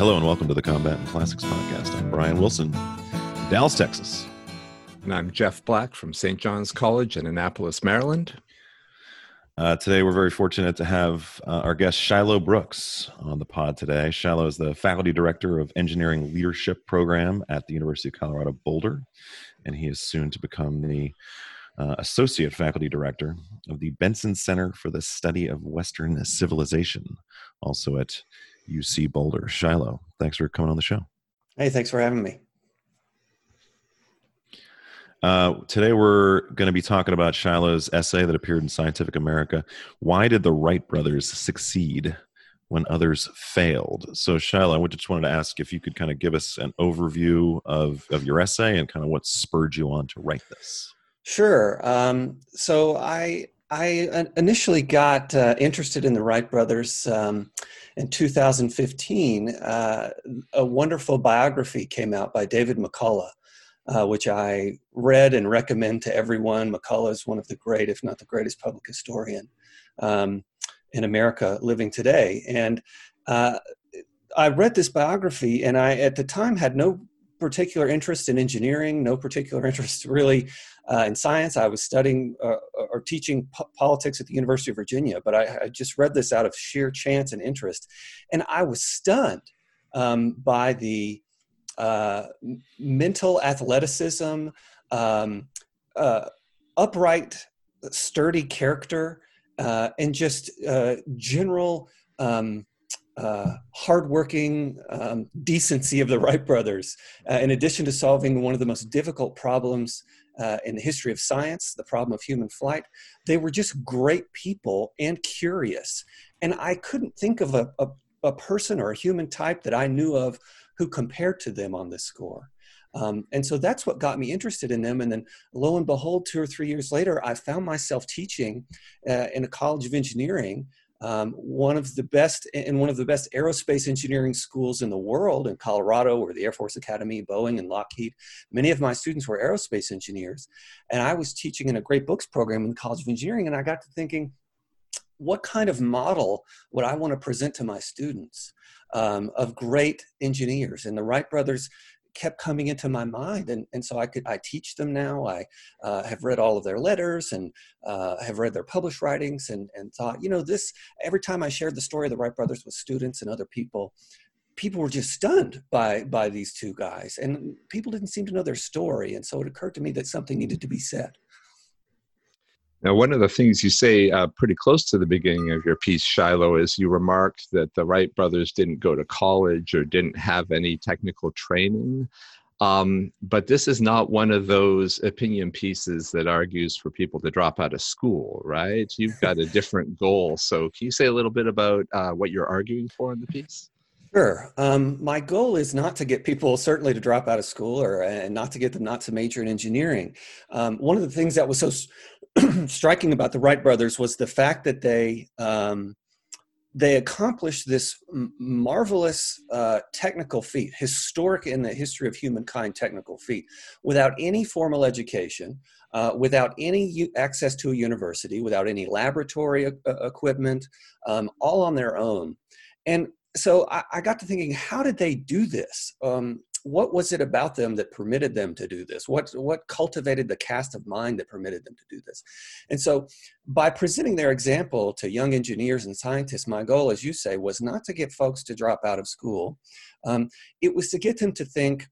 Hello and welcome to the Combat and Classics Podcast. I'm Brian Wilson, Dallas, Texas. And I'm Jeff Black from St. John's College in Annapolis, Maryland. Uh, today, we're very fortunate to have uh, our guest Shiloh Brooks on the pod today. Shiloh is the faculty director of engineering leadership program at the University of Colorado Boulder, and he is soon to become the uh, associate faculty director of the Benson Center for the Study of Western Civilization, also at UC Boulder. Shiloh, thanks for coming on the show. Hey, thanks for having me. Uh, today we're going to be talking about Shiloh's essay that appeared in Scientific American. Why did the Wright brothers succeed when others failed? So, Shiloh, I just wanted to ask if you could kind of give us an overview of, of your essay and kind of what spurred you on to write this. Sure. Um, so I I initially got uh, interested in the Wright brothers um, in 2015. Uh, a wonderful biography came out by David McCullough, uh, which I read and recommend to everyone. McCullough is one of the great, if not the greatest, public historian um, in America living today. And uh, I read this biography, and I, at the time, had no particular interest in engineering, no particular interest really uh, in science. I was studying uh, or teaching po- politics at the University of Virginia, but I, I, just read this out of sheer chance and interest. And I was stunned um, by the uh, mental athleticism, um, uh, upright, sturdy character, uh, and just uh, general. Um, uh, hardworking um, decency of the Wright brothers, uh, in addition to solving one of the most difficult problems uh, in the history of science, the problem of human flight. They were just great people and curious. And I couldn't think of a, a, a person or a human type that I knew of who compared to them on this score. Um, and so that's what got me interested in them. And then lo and behold, two or three years later, I found myself teaching uh, in a college of engineering um, one of the best and one of the best aerospace engineering schools in the world in Colorado, where the Air Force Academy, Boeing, and Lockheed. Many of my students were aerospace engineers, and I was teaching in a great books program in the College of Engineering, and I got to thinking, what kind of model would I want to present to my students um, of great engineers? And the Wright brothers kept coming into my mind and, and so i could i teach them now. I uh, have read all of their letters and uh, have read their published writings and, and thought you know this every time i shared the story of the wright brothers with students and other people people were just stunned by by these two guys and people didn't seem to know their story and so it occurred to me that something needed to be said now, one of the things you say uh, pretty close to the beginning of your piece, Shiloh, is you remarked that the Wright brothers didn't go to college or didn't have any technical training. Um, but this is not one of those opinion pieces that argues for people to drop out of school, right? You've got a different goal. So, can you say a little bit about uh, what you're arguing for in the piece? Sure. Um, my goal is not to get people certainly to drop out of school or and not to get them not to major in engineering. Um, one of the things that was so striking about the Wright brothers was the fact that they um, they accomplished this marvelous uh, technical feat, historic in the history of humankind technical feat, without any formal education, uh, without any u- access to a university, without any laboratory e- equipment, um, all on their own. And so I, I, got to thinking, how did they do this? Um, what was it about them that permitted them to do this? What what cultivated the cast of mind that permitted them to do this? And so, by presenting their example to young engineers and scientists, my goal, as you say, was not to get folks to drop out of school. Um, it was to get them to think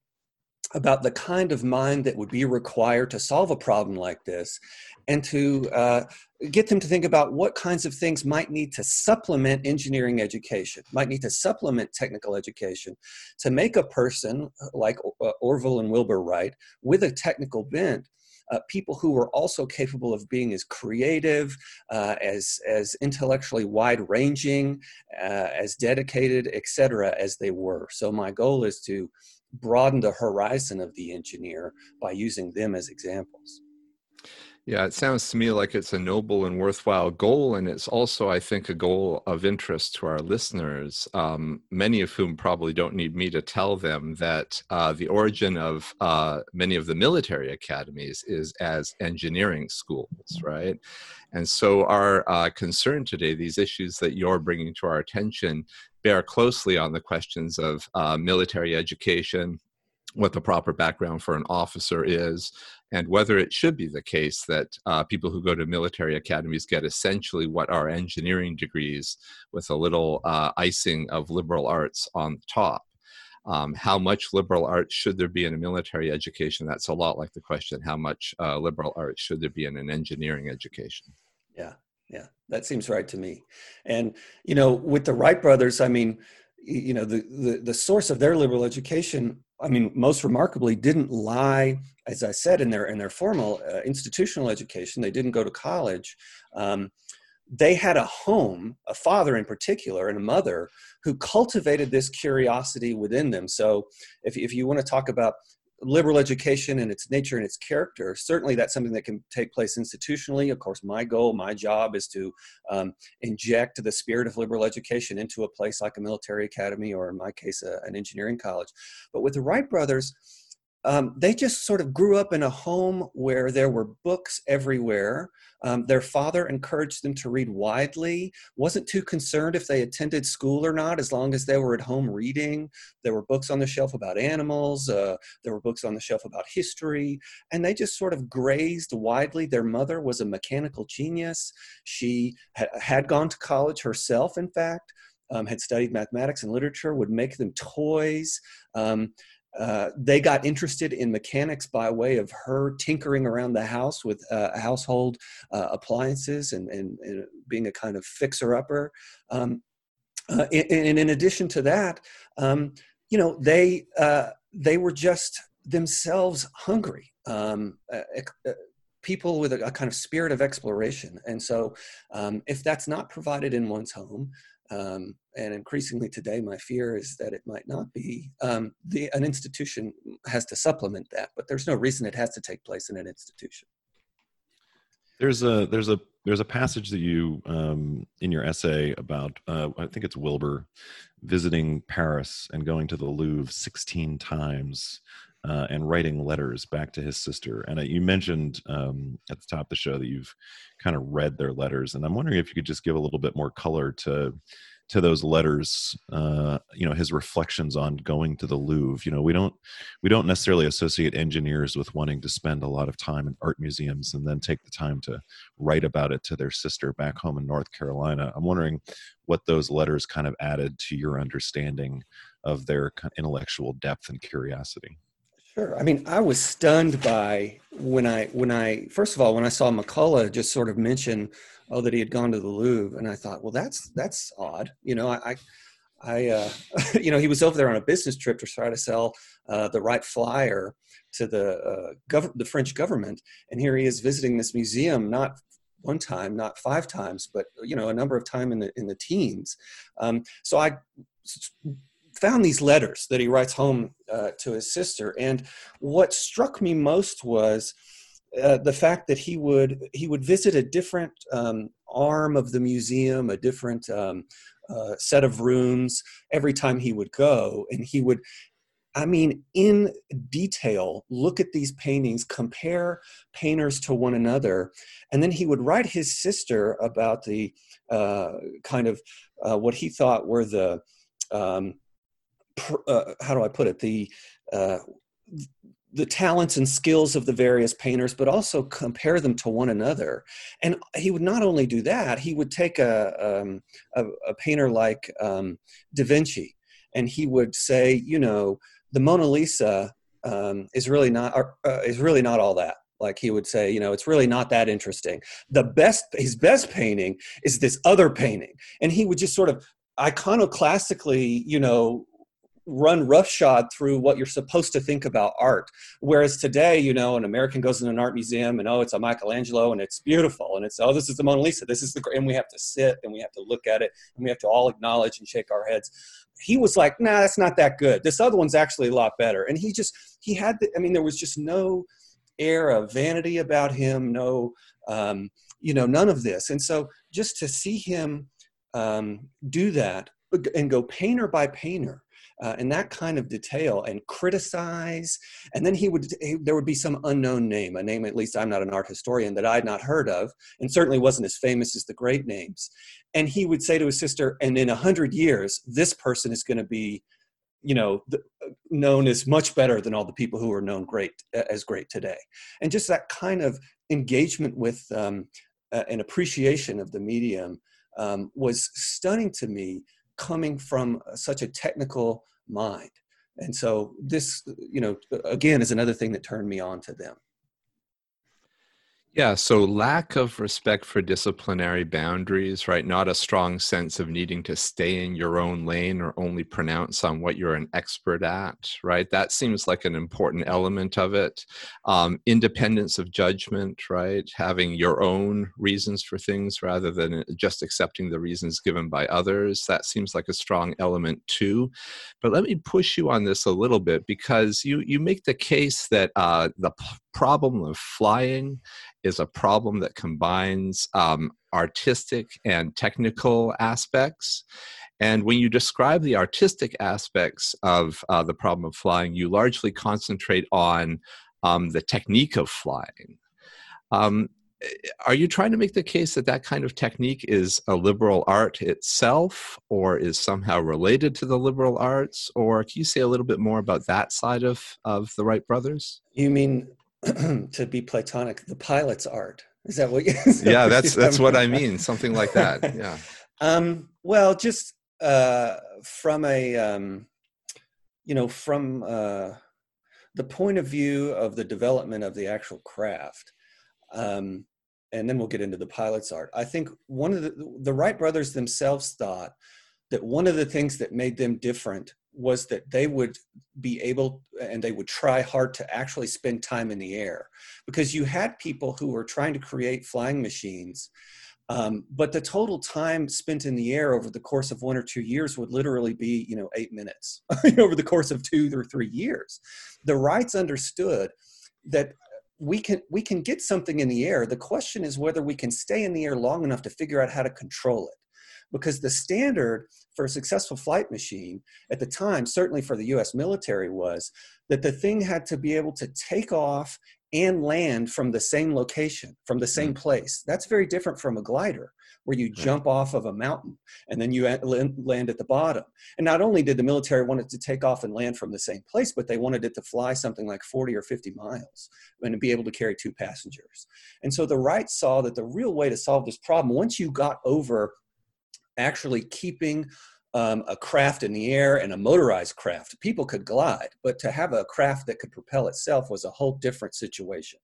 about the kind of mind that would be required to solve a problem like this and to uh, get them to think about what kinds of things might need to supplement engineering education, might need to supplement technical education to make a person like uh, Orville and Wilbur Wright with a technical bent. Uh, people who were also capable of being as creative, uh, as as intellectually wide-ranging, uh, as dedicated, etc., as they were. So my goal is to broaden the horizon of the engineer by using them as examples. Yeah, it sounds to me like it's a noble and worthwhile goal. And it's also, I think, a goal of interest to our listeners, um, many of whom probably don't need me to tell them that uh, the origin of uh, many of the military academies is as engineering schools, right? And so, our uh, concern today, these issues that you're bringing to our attention, bear closely on the questions of uh, military education, what the proper background for an officer is, and whether it should be the case that uh, people who go to military academies get essentially what are engineering degrees with a little uh, icing of liberal arts on top. Um, how much liberal arts should there be in a military education? That's a lot like the question how much uh, liberal arts should there be in an engineering education? Yeah, yeah, that seems right to me. And, you know, with the Wright brothers, I mean, you know, the, the, the source of their liberal education I mean, most remarkably, didn't lie, as I said, in their in their formal uh, institutional education. They didn't go to college. Um, they had a home, a father in particular, and a mother who cultivated this curiosity within them. So, if if you want to talk about liberal education and its nature and its character certainly that's something that can take place institutionally. Of course my goal my job is to um, inject the spirit of liberal education into a place like a military academy or in my case a, an engineering college. But with the wright brothers um, they just sort of grew up in a home where there were books everywhere. Um, their father encouraged them to read widely, wasn't too concerned if they attended school or not, as long as they were at home reading. There were books on the shelf about animals, uh, there were books on the shelf about history, and they just sort of grazed widely. Their mother was a mechanical genius. She ha- had gone to college herself, in fact. Um, had studied mathematics and literature, would make them toys. Um, uh, they got interested in mechanics by way of her tinkering around the house with uh, household uh, appliances and, and, and, being a kind of fixer upper. Um, and, uh, and, in addition to that, um, you know, they uh, they were just themselves hungry. Um, people with a, a, kind of spirit of exploration. And so, um, if that's not provided in one's home, um, and increasingly today, my fear is that it might not be. Um, the, an institution has to supplement that, but there's no reason it has to take place in an institution. There's a there's a there's a passage that you um, in your essay about uh, I think it's Wilbur visiting Paris and going to the Louvre 16 times uh, and writing letters back to his sister. And uh, you mentioned um, at the top of the show that you've kind of read their letters, and I'm wondering if you could just give a little bit more color to to those letters. Uh, you know, his reflections on going to the Louvre. You know, we don't we don't necessarily associate engineers with wanting to spend a lot of time in art museums and then take the time to write about it to their sister back home in North Carolina. I'm wondering what those letters kind of added to your understanding of their intellectual depth and curiosity. Sure. I mean, I was stunned by when I when I first of all when I saw McCullough just sort of mention, oh, that he had gone to the Louvre, and I thought, well, that's that's odd. You know, I, I, uh, you know, he was over there on a business trip to try to sell uh, the Wright Flyer to the uh, gov- the French government, and here he is visiting this museum, not one time, not five times, but you know, a number of time in the in the teens. Um, so I found these letters that he writes home uh, to his sister, and what struck me most was uh, the fact that he would he would visit a different um, arm of the museum, a different um, uh, set of rooms every time he would go, and he would. I mean, in detail, look at these paintings, compare painters to one another, and then he would write his sister about the uh, kind of uh, what he thought were the um, uh, how do I put it? The uh, the talents and skills of the various painters, but also compare them to one another. And he would not only do that; he would take a um, a, a, painter like um, Da Vinci, and he would say, you know, the Mona Lisa um, is really not uh, is really not all that. Like he would say you know it's really not that interesting. The best his best painting is this other painting. And he would just sort of iconoclastically you know run roughshod through what you're supposed to think about art. Whereas today, you know, an American goes in an art museum and oh, it's a Michelangelo and it's beautiful and it's oh, this is the Mona Lisa. This is the and we have to sit and we have to look at it and we have to all acknowledge and shake our heads. He was like, nah, that's not that good. This other one's actually a lot better. And he just he had the, I mean, there was just no air of vanity about him, no um, you know, none of this. And so just to see him um, do that and go painter by painter uh, in that kind of detail and criticize. And then he would, he, there would be some unknown name, a name at least I'm not an art historian that I'd not heard of, and certainly wasn't as famous as the great names. And he would say to his sister, and in a hundred years, this person is going to be you know the, known as much better than all the people who are known great as great today and just that kind of engagement with um, uh, an appreciation of the medium um, was stunning to me coming from such a technical mind. And so this you know again is another thing that turned me on to them yeah, so lack of respect for disciplinary boundaries, right? Not a strong sense of needing to stay in your own lane or only pronounce on what you're an expert at, right? That seems like an important element of it. Um, independence of judgment, right? Having your own reasons for things rather than just accepting the reasons given by others. That seems like a strong element too. But let me push you on this a little bit because you, you make the case that uh, the problem of flying is a problem that combines um, artistic and technical aspects. And when you describe the artistic aspects of uh, the problem of flying, you largely concentrate on um, the technique of flying. Um, are you trying to make the case that that kind of technique is a liberal art itself or is somehow related to the liberal arts or can you say a little bit more about that side of, of the wright brothers you mean to be platonic the pilot's art. Is that what you yeah that's that's what i mean something like that yeah. Um, well just uh, from a um, you know from uh, the point of view of the development of the actual craft um, and then we'll get into the pilot's art. I think one of the the wright brothers themselves thought that one of the things that made them different was that they would be able and they would try hard to actually spend time in the air. Because you had people who were trying to create flying machines um, but the total time spent in the air over the course of one or two years would literally be you know eight minutes over the course of two or three years. The wrights understood that we can we can get something in the air. The question is whether we can stay in the air long enough to figure out how to control it because the standard for a successful flight machine at the time, certainly for the US military, was that the thing had to be able to take off and land from the same location, from the same mm. place. That's very different from a glider where you jump off of a mountain and then you land at the bottom. And not only did the military want it to take off and land from the same place, but they wanted it to fly something like 40 or 50 miles and to be able to carry two passengers. And so the Wrights saw that the real way to solve this problem, once you got over actually keeping um, a craft in the air and a motorized craft. People could glide, but to have a craft that could propel itself was a whole different situation.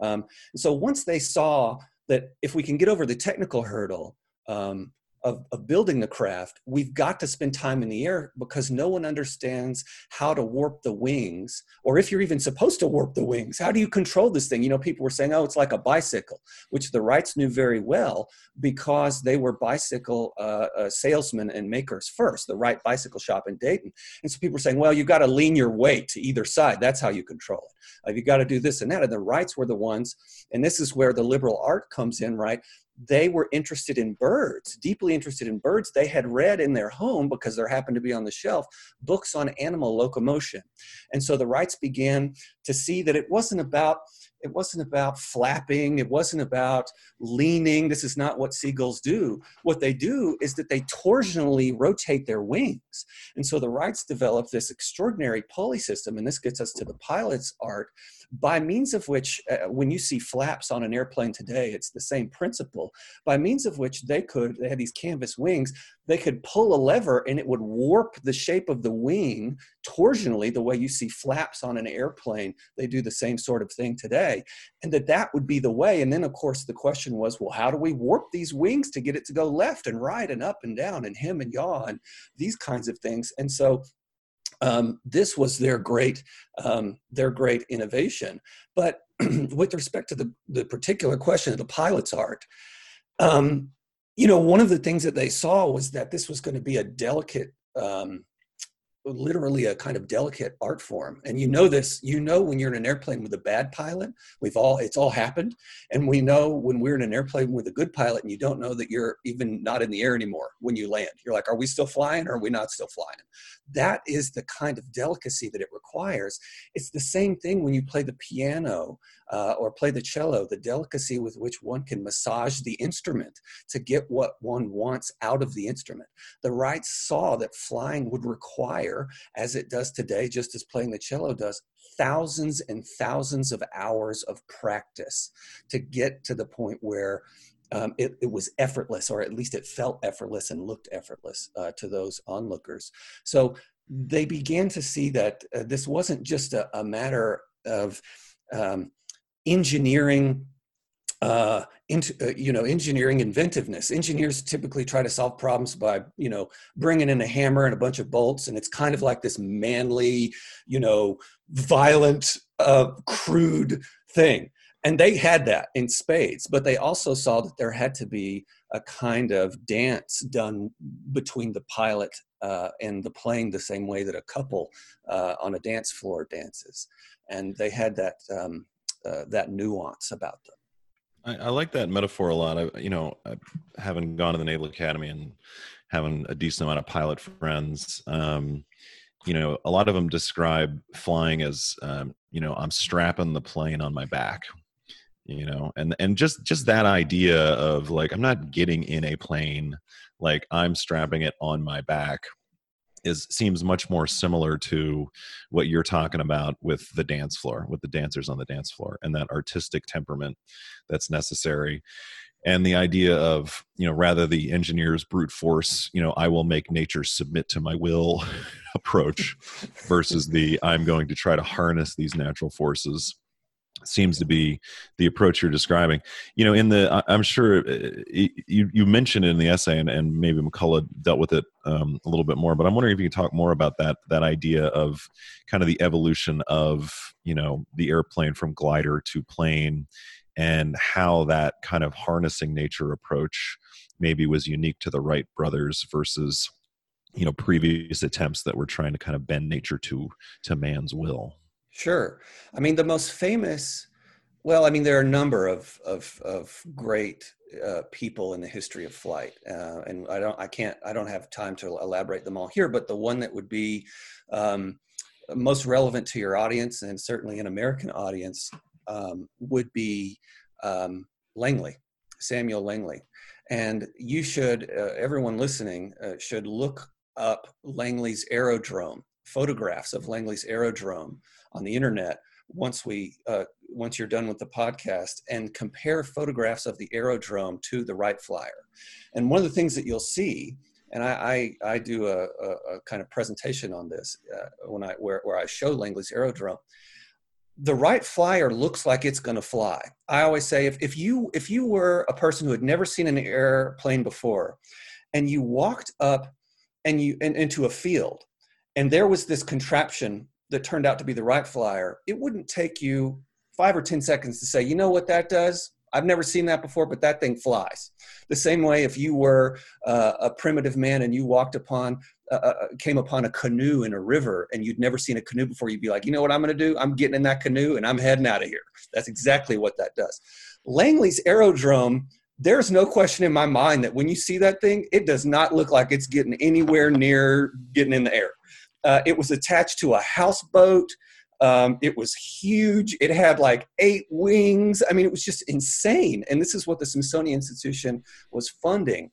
Um, so once they saw that if we can get over the technical hurdle, um, of, of building the craft, we've got to spend time in the air because no one understands how to warp the wings, or if you're even supposed to warp the wings. How do you control this thing? You know, people were saying, oh, it's like a bicycle, which the Wrights knew very well because they were bicycle uh, uh, salesmen and makers first, the Wright Bicycle Shop in Dayton. And so people were saying, well, you've got to lean your weight to either side. That's how you control it. Uh, you've got to do this and that. And the Wrights were the ones, and this is where the liberal art comes in, right? They were interested in birds, deeply interested in birds. They had read in their home, because there happened to be on the shelf, books on animal locomotion. And so the Wrights began to see that it wasn't about it wasn't about flapping it wasn't about leaning this is not what seagulls do what they do is that they torsionally rotate their wings and so the wrights developed this extraordinary pulley system and this gets us to the pilot's art by means of which, uh, when you see flaps on an airplane today, it's the same principle, by means of which they could, they had these canvas wings, they could pull a lever and it would warp the shape of the wing torsionally, the way you see flaps on an airplane. They do the same sort of thing today. And that that would be the way. And then, of course, the question was, well, how do we warp these wings to get it to go left and right and up and down and hem and yaw and these kinds of things? And so um, this was their great um, their great innovation. But with respect to the, the particular question of the pilot's art, um, you know, one of the things that they saw was that this was going to be a delicate um, literally a kind of delicate art form. And you know this you know when you're in an airplane with a bad pilot we've all it's all happened. And we know when we're in an airplane with a good pilot and you don't know that you're even not in the air anymore when you land. You're like are we still flying or are we not still flying? That is the kind of delicacy that it requires. It's the same thing when you play the piano uh, or play the cello the delicacy with which one can massage the instrument to get what one wants out of the instrument. The Wrights saw that flying would require require, as it does today, just as playing the cello does, thousands and thousands of hours of practice to get to the point where um, it, it, was effortless, or at least it felt effortless and looked effortless uh, to those onlookers. So they began to see that uh, this wasn't just a, a matter of um, engineering uh, into, uh, you know engineering inventiveness. Engineers typically try to solve problems by you know bringing in a hammer and a bunch of bolts and it's kind of like this manly you know violent uh, crude thing. And they had that in spades but they also saw that there had to be a kind of dance done between the pilot uh, and the playing the same way that a couple uh, on a dance floor dances. And they had that um, uh, that nuance about them I, I, like that metaphor a lot. I, you know, I, having gone to the Naval Academy and having a decent amount of pilot friends, um, you know, a lot of them describe flying as, um, you know, I'm strapping the plane on my back, you know, and and just just that idea of like I'm not getting in a plane, like I'm strapping it on my back is seems much more similar to what you're talking about with the dance floor with the dancers on the dance floor and that artistic temperament that's necessary. And the idea of you know rather the engineer's brute force you know i will make nature submit to my will approach versus the i'm going to try to harness these natural forces seems to be the approach you're describing. You know, in the I'm sure uh, you you mentioned it in the essay, and, and maybe McCullough dealt with it um, a little bit more. But I'm wondering if you can talk more about that that idea of kind of the evolution of you know the airplane from glider to plane, and how that kind of harnessing nature approach maybe was unique to the Wright brothers versus you know previous attempts that were trying to kind of bend nature to to man's will. Sure. I mean, the most famous, well, I mean, there are a number of, of, of great uh, people in the history of flight. Uh, and I don't, I can't, I don't have time to elaborate them all here, but the one that would be um, most relevant to your audience and certainly an American audience um, would be um, Langley, Samuel Langley. And you should, uh, everyone listening uh, should look up Langley's aerodrome, photographs of Langley's aerodrome on the internet once we uh, once you're done with the podcast and compare photographs of the aerodrome to the Wright Flyer. And one of the things that you'll see, and I I, I do a, a, a, kind of presentation on this uh, when I where where I show Langley's aerodrome. The Wright Flyer looks like it's going to fly. I always say if, if you if you were a person who had never seen an airplane before, and you walked up and you and, into a field, and there was this contraption that turned out to be the Wright Flyer, it wouldn't take you five or 10 seconds to say, you know what that does? I've never seen that before, but that thing flies. The same way, if you were uh, a primitive man and you walked upon, uh, uh, came upon a canoe in a river and you'd never seen a canoe before, you'd be like, you know what I'm going to do? I'm getting in that canoe and I'm heading out of here. That's exactly what that does. Langley's aerodrome there's no question in my mind that when you see that thing, it does not look like it's getting anywhere near getting in the air. Uh, it was attached to a houseboat. Um, it was huge. It had like eight wings. I mean, it was just insane. And this is what the Smithsonian Institution was funding.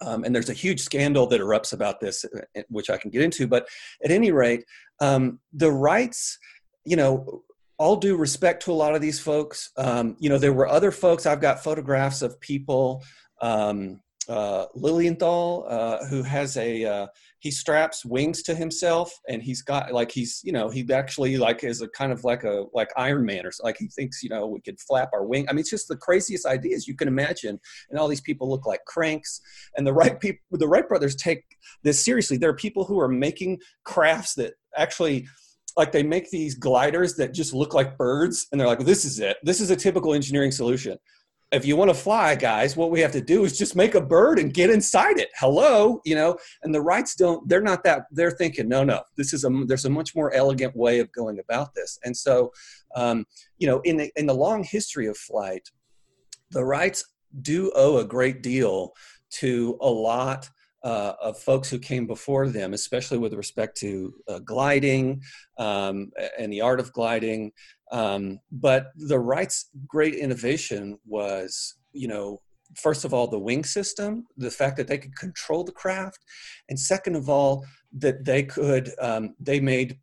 Um, and there's a huge scandal that erupts about this, uh, which I can get into. But at any rate, um, the Wrights, you know, all due respect to a lot of these folks, um, you know, there were other folks. I've got photographs of people. Um, uh, Lilienthal, uh, who has a uh, he straps wings to himself, and he's got like he's you know he actually like is a kind of like a like Iron Man or like he thinks you know we could flap our wing. I mean, it's just the craziest ideas you can imagine, and all these people look like cranks. And the Wright people, the Wright brothers take this seriously. There are people who are making crafts that actually like they make these gliders that just look like birds and they're like this is it this is a typical engineering solution if you want to fly, guys, what we have to do is just make a bird and get inside it. Hello, you know. And the Wrights don't. They're not that. They're thinking, no, no. This is a. There's a much more elegant way of going about this. And so, um, you know, in the in the long history of flight, the Wrights do owe a great deal to a lot uh, of folks who came before them, especially with respect to uh, gliding um, and the art of gliding. Um, but the Wright's great innovation was, you know, first of all, the wing system, the fact that they could control the craft, and second of all, that they could, um, they made,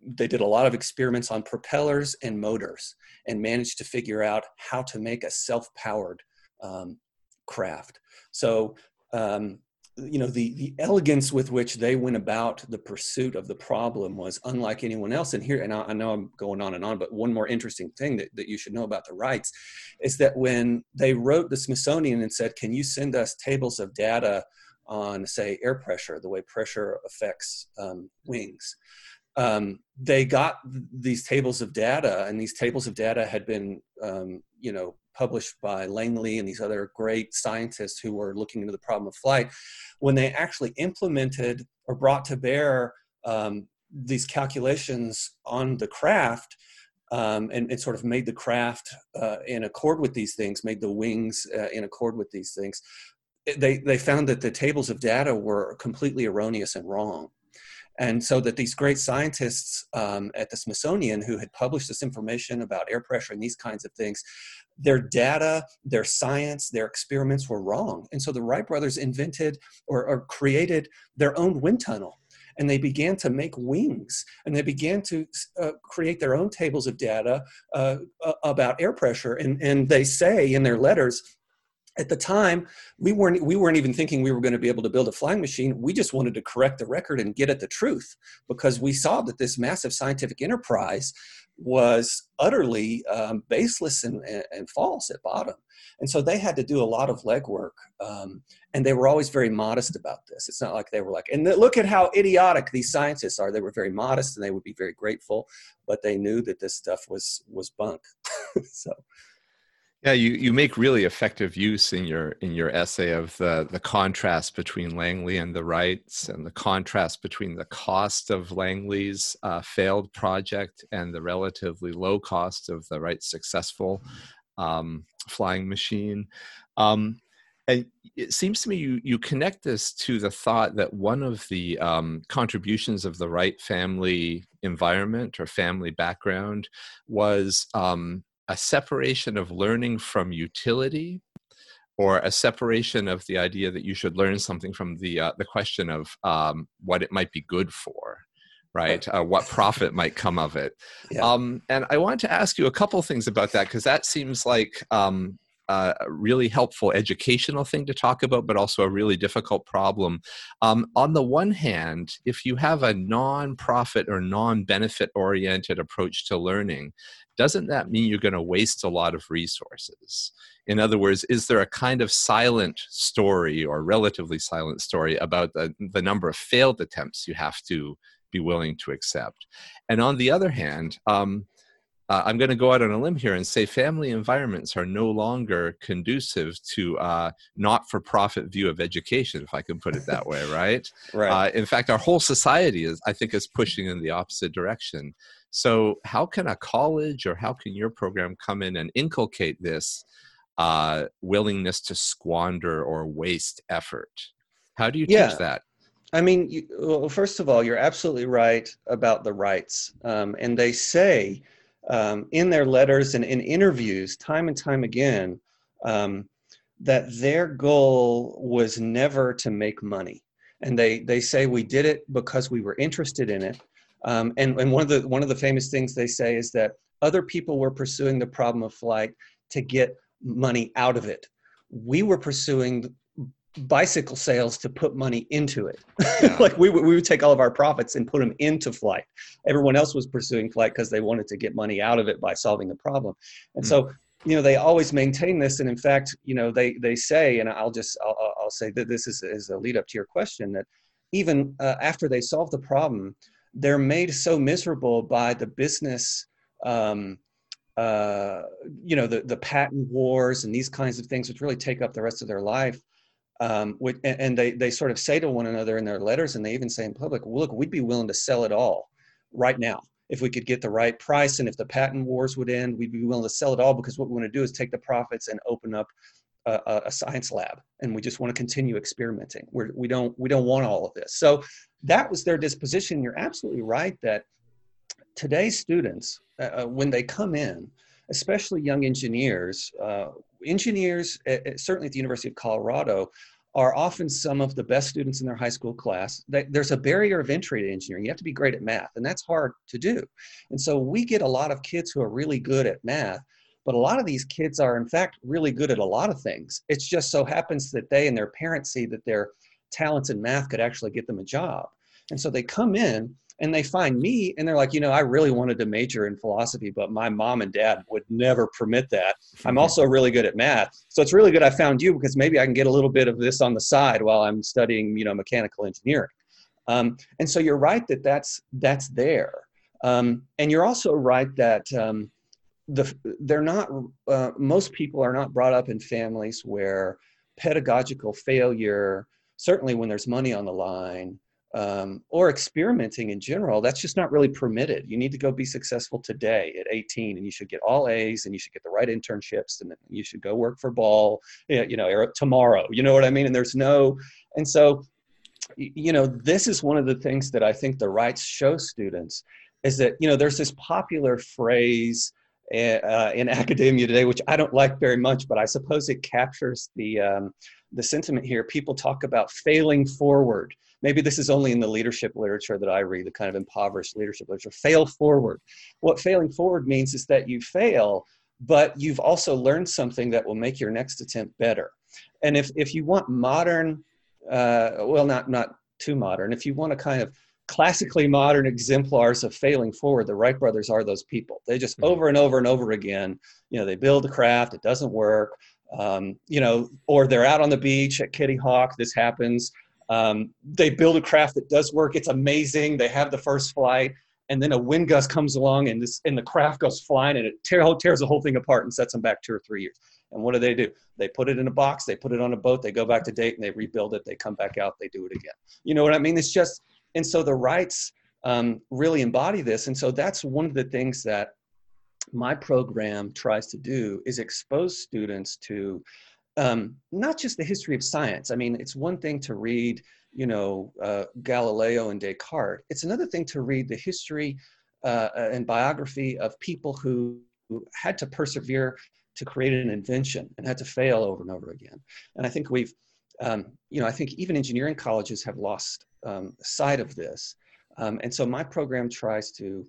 they did a lot of experiments on propellers and motors and managed to figure out how to make a self powered um, craft. So, um, you know the the elegance with which they went about the pursuit of the problem was unlike anyone else and here. And I, I, know i'm going on and on but one more interesting thing that, that you should know about the Wrights is that when they wrote the smithsonian and said can you send us tables of data on say air pressure the way pressure affects um, wings? Um, they got these tables of data and these tables of data had been um, you know published by Langley and these other great scientists who were looking into the problem of flight, when they actually implemented or brought to bear um, these calculations on the craft, um, and, and, sort of made the craft uh, in accord with these things, made the wings uh, in accord with these things. They, they found that the tables of data were completely erroneous and wrong. And so that these great scientists um, at the Smithsonian who had published this information about air pressure and these kinds of things, their data, their science, their experiments were wrong. And so the Wright brothers invented or, or created their own wind tunnel. And they began to make wings. And they began to uh, create their own tables of data uh, about air pressure. And, and they say in their letters at the time we weren't we weren't even thinking we were going to be able to build a flying machine. We just wanted to correct the record and get at the truth because we saw that this massive scientific enterprise was utterly um, baseless and, and, false at bottom. And so they had to do a lot of legwork um, and they were always very modest about this. It's not like they were like and look at how idiotic these scientists are. They were very modest and they would be very grateful but they knew that this stuff was was bunk. So yeah, you, you make really effective use in your in your essay of the the contrast between Langley and the Wrights, and the contrast between the cost of Langley's uh, failed project and the relatively low cost of the Wright's successful um, flying machine. Um, and it seems to me you you connect this to the thought that one of the um, contributions of the Wright family environment or family background was um, a separation of learning from utility or a separation of the idea that you should learn something from the uh, the question of um, what it might be good for right. uh, what profit might come of it. Yeah. um, and i want to ask you a couple things about that because that seems like um, a really helpful educational thing to talk about, but also a really difficult problem. Um, on the one hand, if you have a non profit or non benefit oriented approach to learning, doesn't that mean you're going to waste a lot of resources? In other words, is there a kind of silent story or relatively silent story about the, the number of failed attempts you have to be willing to accept? And on the other hand, um, uh, I'm going to go out on a limb here and say family environments are no longer conducive to uh, not-for-profit view of education, if I can put it that way, right? right. Uh, in fact, our whole society is, I think, is pushing in the opposite direction. So, how can a college or how can your program come in and inculcate this uh, willingness to squander or waste effort? How do you yeah. teach that? I mean, you, well, first of all, you're absolutely right about the Wrights, um, and they say um, in their letters and in interviews, time and time again, um, that their goal was never to make money, and they they say we did it because we were interested in it um, and, and one of the one of the famous things they say is that other people were pursuing the problem of flight to get money out of it. We were pursuing bicycle sales to put money into it. Yeah. like we, would, we would take all of our profits and put them into flight. Everyone else was pursuing flight because they wanted to get money out of it by solving the problem. And mm. so, you know, they always maintain this. And in fact, you know, they, they say, and I'll just, I'll, I'll say that this is, is a lead up to your question that even uh, after they solve the problem, they're made so miserable by the business um, uh, you know the the patent wars and these kinds of things which really take up the rest of their life um, which, and they they sort of say to one another in their letters and they even say in public look we'd be willing to sell it all right now if we could get the right price and if the patent wars would end we'd be willing to sell it all because what we want to do is take the profits and open up a, a science lab and we just want to continue experimenting. We're, we don't we don't want all of this. So that was their disposition. You're absolutely right that today's students, uh, uh, when they come in, especially young engineers, uh, engineers, uh, certainly at the University of Colorado, are often some of the best students in their high school class. There's a barrier of entry to engineering. You have to be great at math, and that's hard to do. And so we get a lot of kids who are really good at math, but a lot of these kids are, in fact, really good at a lot of things. It just so happens that they and their parents see that their talents in math could actually get them a job. And so they come in and they find me and they're like you know i really wanted to major in philosophy but my mom and dad would never permit that. I'm also really good at math. So it's really good i found you because maybe i can get a little bit of this on the side while i'm studying you know mechanical engineering. Um, and so you're right that that's that's there. Um, and you're also right that um, the they're not uh, most people are not brought up in families where pedagogical failure certainly when there's money on the line um, or experimenting in general, that's just not really permitted. You need to go be successful today at 18, and you should get all A's, and you should get the right internships, and you should go work for Ball, you know, tomorrow. You know what I mean? And there's no, and so, you know, this is one of the things that I think the Wrights show students is that you know there's this popular phrase eh, uh, in academia today, which I don't like very much, but I suppose it captures the um, the sentiment here. People talk about failing forward maybe this is only in the leadership literature that I read, the kind of impoverished leadership literature. Fail forward. What failing forward means is that you fail, but you've also learned something that will make your next attempt better. And if, if you want modern, uh, well, not, not too modern, if you want a kind of classically modern exemplars of failing forward, the Wright brothers are those people. They just mm-hmm. over and over and over again, you know, they build a craft, it doesn't work. Um, you know, or they're out on the beach at Kitty Hawk. This happens. Um, they build a craft that does work. It's amazing. They have the first flight, and then a wind gust comes along, and this and the craft goes flying, and it tear, tears the whole thing apart and sets them back two or three years. And what do they do? They put it in a box. They put it on a boat. They go back to Dayton, and they rebuild it. They come back out. They do it again. You know what I mean? It's just and so the Wrights um, really embody this, and so that's one of the things that my program tries to do is expose students to um, not just the history of science. I mean, it's one thing to read, you know, uh, Galileo and Descartes. It's another thing to read the history uh, and biography of people who, who had to persevere to create an invention and had to fail over and over again. And I think we've, um, you know, I think even engineering colleges have lost um, sight of this. Um, and so my program tries to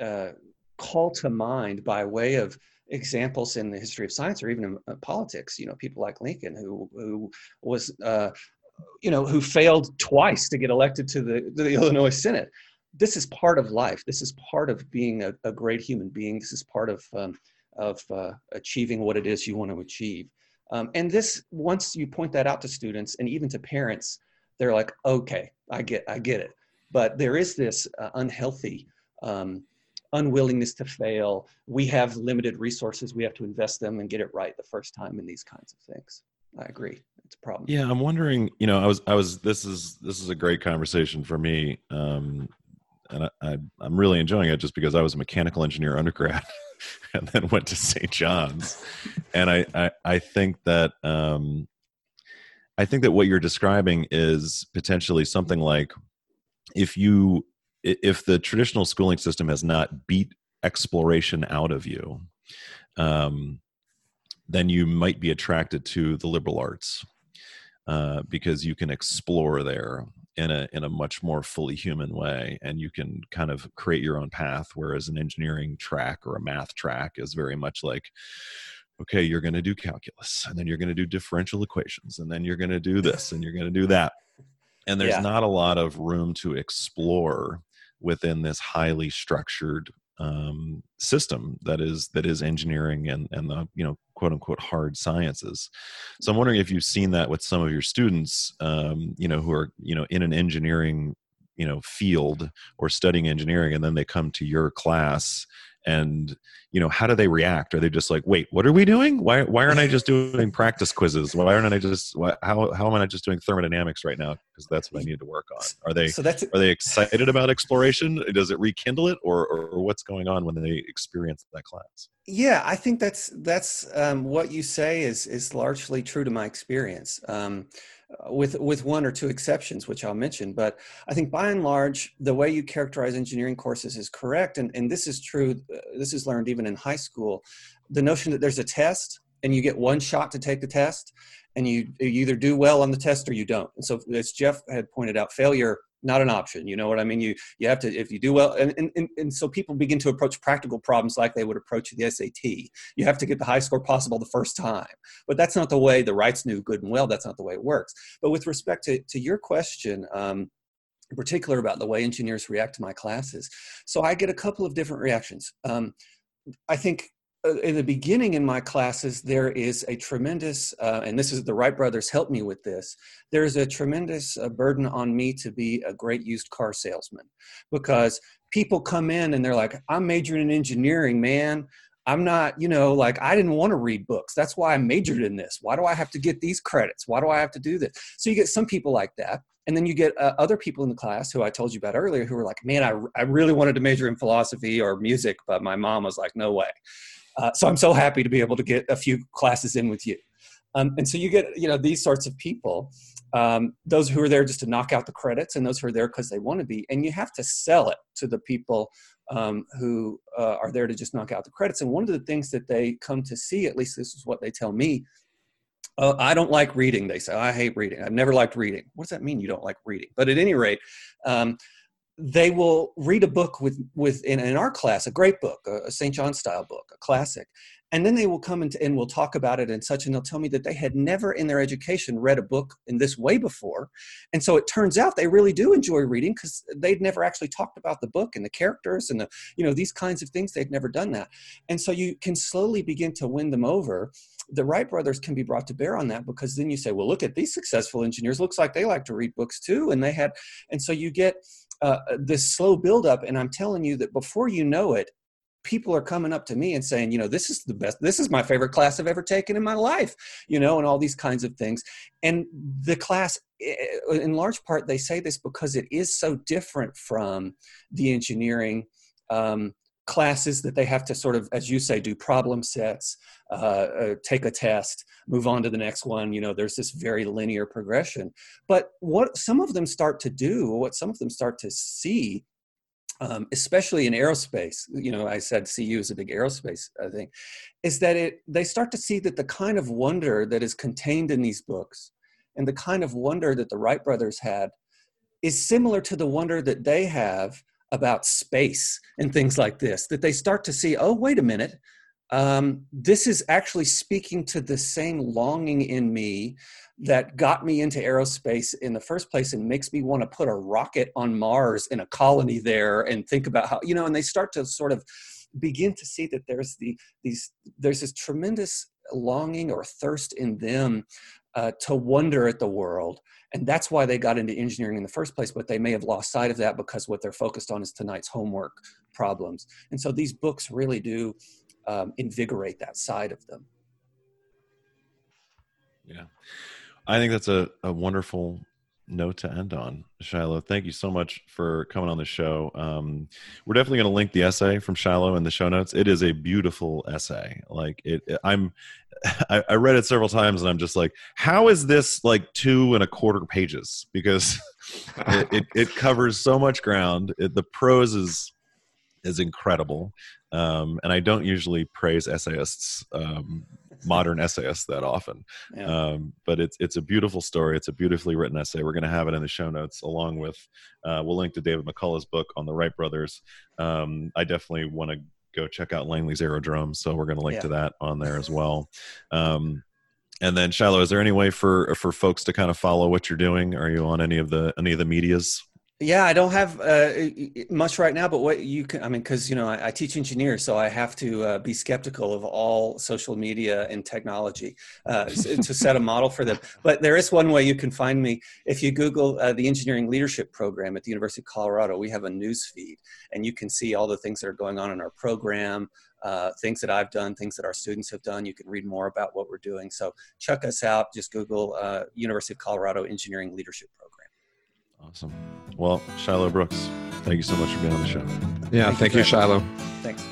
uh, call to mind by way of examples in the history of science or even in uh, politics. You know, people like Lincoln, who who was uh, you know who failed twice to get elected to the, to the Illinois Senate. This is part of life. This is part of being a, a great human being. This is part of um, of uh, achieving what it is you want to achieve. Um, and this, once you point that out to students and even to parents, they're like, okay, I get, I get it. But there is this uh, unhealthy um, unwillingness to fail. We have limited resources. We have to invest them and get it right the first time in these kinds of things. I agree. It's a problem. Yeah, I'm wondering. You know, I was, I was. This is this is a great conversation for me, um, and I, I, I'm really enjoying it just because I was a mechanical engineer undergrad, and then went to St. John's, and I, I, I think that. Um, I think that what you're describing is potentially something like if you if the traditional schooling system has not beat exploration out of you, um, then you might be attracted to the liberal arts uh, because you can explore there in a in a much more fully human way, and you can kind of create your own path. Whereas an engineering track or a math track is very much like okay, you're going to do calculus, and then you're going to do differential equations, and then you're going to do this, and you're going to do that. And there's yeah. not a lot of room to explore within this highly structured um, system that is that is engineering and and the you know quote unquote hard sciences. So I'm wondering if you've seen that with some of your students, um, you know, who are you know in an engineering you know field or studying engineering and then they come to your class and you know how do they react? Are they just like wait what are we doing? Why why aren't i just doing practice quizzes? Why aren't i just why, how, how am i not just doing thermodynamics right now? Because that's what i need to work on. Are they so that's are they excited about exploration? Does it rekindle it or, or, or what's going on when they experience that class? Yeah i think that's that's um, what you say is is largely true to my experience. Um, with with one or two exceptions, which I'll mention. But I think by and large, the way you characterize engineering courses is correct, and and this is true. Uh, this is learned even in high school. The notion that there's a test and you get one shot to take the test, and you, you either do well on the test or you don't. And so, as Jeff had pointed out, failure not an option you know what i mean? You you have to if you do well and, and, and so people begin to approach practical problems like they would approach the sat you have to get the high score possible the first time but that's not the way the Wrights knew good and well that's not the way it works. But with respect to, to your question um, in particular about the way engineers react to my classes so i get a couple of different reactions. Um, i think in the beginning in my classes there is a tremendous uh, and this is the wright brothers helped me with this there's a tremendous uh, burden on me to be a great used car salesman. Because people come in and they're like i'm majoring in engineering man. I'm not you know like i didn't want to read books. That's why i majored in this. Why do i have to get these credits? Why do i have to do this? So you get some people like that and then you get uh, other people in the class who i told you about earlier who were like man I, I really wanted to major in philosophy or music but my mom was like no way uh, so I'm so happy to be able to get a few classes in with you. Um, and so you get, you know, these sorts of people, um, those who are there just to knock out the credits and those who are there because they want to be. And you have to sell it to the people um, who uh, are there to just knock out the credits. And one of the things that they come to see, at least this is what they tell me, uh, I don't like reading. They say, I hate reading. I've never liked reading. What does that mean? You don't like reading? But at any rate, um, they will read a book with with in, in our class a great book a, a st john style book a classic and then they will come into, and we'll talk about it and such and they'll tell me that they had never in their education read a book in this way before and so it turns out they really do enjoy reading because they'd never actually talked about the book and the characters and the you know these kinds of things they'd never done that and so you can slowly begin to win them over the Wright brothers can be brought to bear on that because then you say, well, look at these successful engineers. Looks like they like to read books too, and they had, and so you get uh, this slow buildup. And I'm telling you that before you know it, people are coming up to me and saying, you know, this is the best, this is my favorite class I've ever taken in my life, you know, and all these kinds of things. And the class, in large part, they say this because it is so different from the engineering um, classes that they have to sort of, as you say, do problem sets, uh, uh, take a test, move on to the next one. You know, there's this very linear progression. But what some of them start to do, what some of them start to see, um, especially in aerospace, you know, I said CU is a big aerospace I think, is that it they start to see that the kind of wonder that is contained in these books and the kind of wonder that the Wright brothers had is similar to the wonder that they have about space and things like this that they start to see oh wait a minute um, this is actually speaking to the same longing in me that got me into aerospace in the first place and makes me want to put a rocket on mars in a colony there and think about how you know and they start to sort of begin to see that there's the these there's this tremendous longing or thirst in them uh, to wonder at the world. And that's why they got into engineering in the first place but they may have lost sight of that because what they're focused on is tonight's homework problems. And so these books really do um, invigorate that side of them. Yeah. I think that's a, a wonderful note to end on shiloh thank you so much for coming on the show. Um, we're definitely going to link the essay from shiloh in the show notes. It is a beautiful essay. Like it, it i'm I, I, read it several times and i'm just like how is this like two and a quarter pages? Because it, it, it, covers so much ground. It, the prose is is incredible. Um, and i don't usually praise essayists um, modern essayists that often. Yeah. Um, but it's it's a beautiful story. It's a beautifully written essay. We're going to have it in the show notes along with uh, we'll link to David McCullough's book on the Wright brothers. Um, I definitely want to go check out Langley's Aerodrome, so we're going to link yeah. to that on there as well. Um, and then Shiloh, is there any way for for folks to kind of follow what you're doing? Are you on any of the any of the medias? Yeah, I don't have uh, much right now, but what you can, I mean, because you know, I, I, teach engineers, so I have to uh, be skeptical of all social media and technology uh, to set a model for them. But there is one way you can find me if you Google uh, the Engineering Leadership Program at the University of Colorado. We have a news feed, and you can see all the things that are going on in our program. Uh, things that I've done, things that our students have done. You can read more about what we're doing. So check us out. Just Google uh, University of Colorado Engineering Leadership Program. Awesome. Well, Shiloh Brooks, thank you so much for being on the show. Yeah, thank, thank you, Shiloh. Thanks.